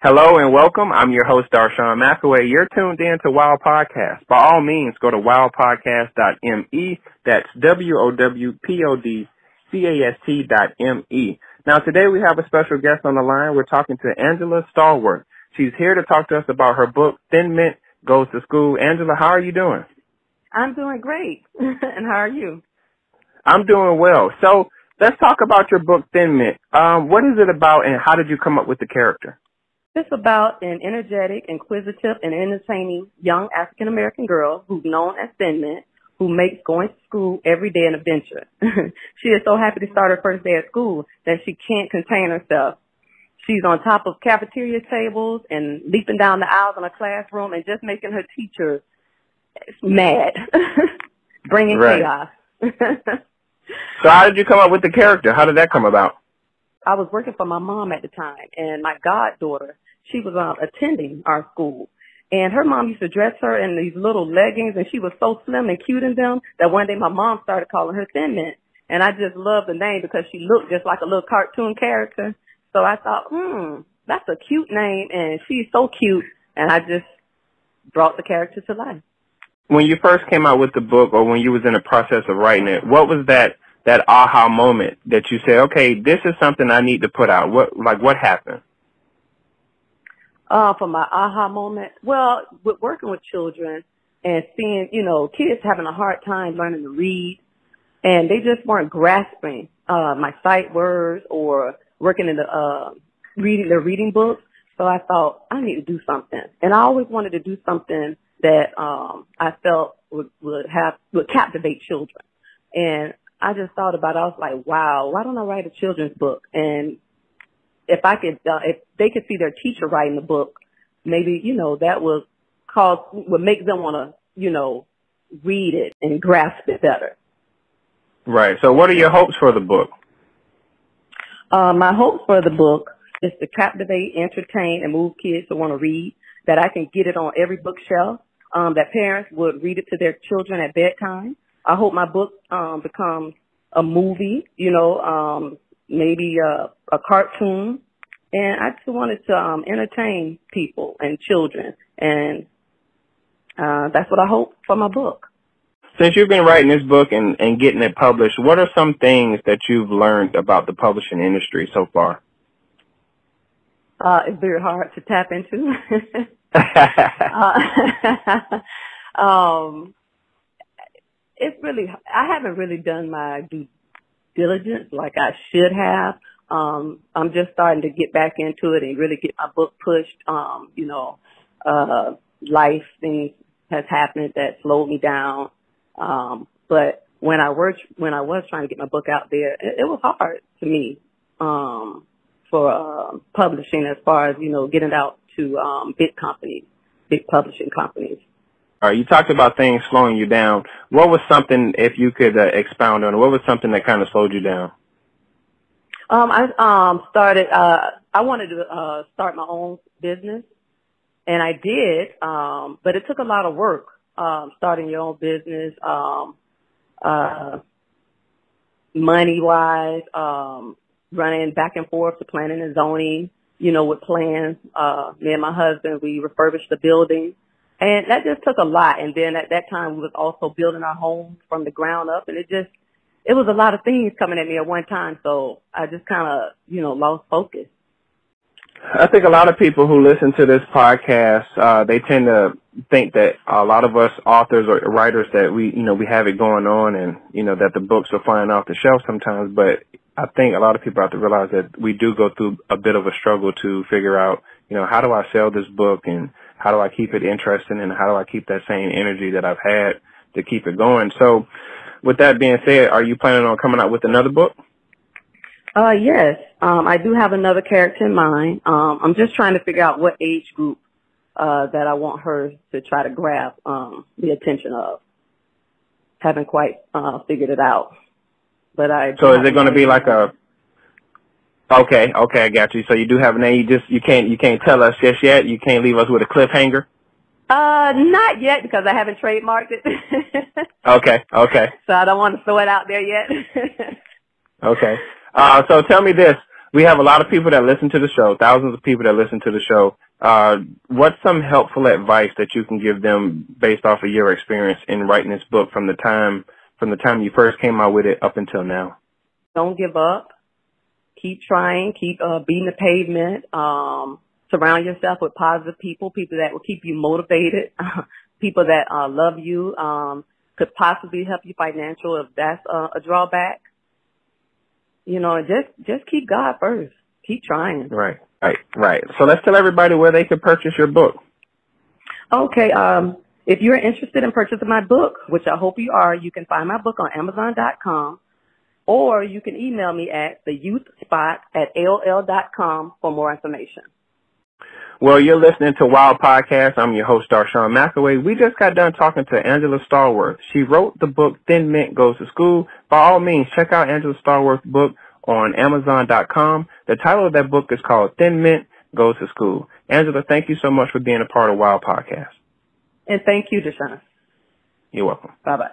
Hello and welcome. I'm your host, Darshawn McAway. You're tuned in to Wow Podcast. By all means, go to wowpodcast.me. That's W-O-W-P-O-D-C-A-S-T dot M-E. Now today we have a special guest on the line. We're talking to Angela Stallworth. She's here to talk to us about her book, Thin Mint Goes to School. Angela, how are you doing? I'm doing great. and how are you? I'm doing well. So let's talk about your book, Thin Mint. Um, what is it about and how did you come up with the character? It's about an energetic, inquisitive, and entertaining young African American girl who's known as Thin who makes going to school every day an adventure. she is so happy to start her first day at school that she can't contain herself. She's on top of cafeteria tables and leaping down the aisles in a classroom and just making her teacher mad, bringing Right. chaos. So how did you come up with the character? How did that come about? I was working for my mom at the time, and my goddaughter, she was uh, attending our school. And her mom used to dress her in these little leggings, and she was so slim and cute in them that one day my mom started calling her Thin Mint. And I just loved the name because she looked just like a little cartoon character. So I thought, hmm, that's a cute name, and she's so cute. And I just brought the character to life. When you first came out with the book or when you was in the process of writing it, what was that that aha moment that you say, okay, this is something I need to put out? What like what happened? Uh, for my aha moment, well, with working with children and seeing, you know, kids having a hard time learning to read and they just weren't grasping, uh, my sight words or working in the, uh, reading their reading books. So I thought I need to do something. And I always wanted to do something that, um, I felt would, would have, would captivate children. And I just thought about it. I was like, wow, why don't I write a children's book? And if I could, uh, if they could see their teacher writing the book, maybe, you know, that would cause, would make them want to, you know, read it and grasp it better. Right. So what are your hopes for the book? Uh, my hope for the book is to captivate, entertain, and move kids to want to read, that I can get it on every bookshelf, um, that parents would read it to their children at bedtime. I hope my book, um, becomes a movie, you know, um, maybe a, a cartoon. And I just wanted to, um, entertain people and children. And, uh, that's what I hope for my book. Since you've been writing this book and, and getting it published, what are some things that you've learned about the publishing industry so far? Uh, it's very hard to tap into. uh, um, it's really, I haven't really done my due diligence like I should have. Um, I'm just starting to get back into it and really get my book pushed. Um, you know, uh, life things has happened that slowed me down. Um, but when I worked, when I was trying to get my book out there, it, it was hard to me, um, for, uh, publishing as far as, you know, getting out to, um, big companies, big publishing companies. All right, you talked about things slowing you down. What was something, if you could uh, expound on what was something that kind of slowed you down? Um, I um started. Uh, I wanted to uh start my own business, and I did. Um, but it took a lot of work. Um, starting your own business. Um, uh, money wise. Um, running back and forth to planning and zoning. You know, with plans. Uh, me and my husband, we refurbished the building. And that just took a lot. And then at that time, we was also building our home from the ground up, and it just it was a lot of things coming at me at one time, so I just kind of, you know, lost focus. I think a lot of people who listen to this podcast, uh, they tend to think that a lot of us authors or writers that we, you know, we have it going on and, you know, that the books are flying off the shelf sometimes. But I think a lot of people have to realize that we do go through a bit of a struggle to figure out, you know, how do I sell this book and how do I keep it interesting and how do I keep that same energy that I've had to keep it going. So with that being said, are you planning on coming out with another book? Uh, yes, um, I do have another character in mind. Um, I'm just trying to figure out what age group uh, that I want her to try to grab um, the attention of. Haven't quite uh, figured it out, but I. So is it going to be like a? Okay, okay, I got you. So you do have a name. You just you can't you can't tell us just yet. You can't leave us with a cliffhanger. Uh, not yet because I haven't trademarked it. Okay, okay, so I don't want to throw it out there yet. okay. Uh, so tell me this: we have a lot of people that listen to the show, thousands of people that listen to the show. Uh, what's some helpful advice that you can give them based off of your experience in writing this book from the time from the time you first came out with it up until now? Don't give up. Keep trying. Keep uh, beating the pavement. Um, surround yourself with positive people, people that will keep you motivated, people that uh, love you, um, could possibly help you financial if that's uh, a drawback. You know, just just keep God first. Keep trying. Right, right, right. So let's tell everybody where they could purchase your book. Okay, um, if you're interested in purchasing my book, which I hope you are, you can find my book on Amazon.com or you can email me at theyouthspot at AOL.com for more information. Well, you're listening to Wow Podcast. I'm your host, Darshawn McAway. We just got done talking to Angela Stallworth. She wrote the book Thin Mint Goes to School. By all means, check out Angela Stallworth's book on Amazon.com. The title of that book is called Thin Mint Goes to School. Angela, thank you so much for being a part of Wow Podcast. And thank you, Deshaun. You're welcome. Bye bye.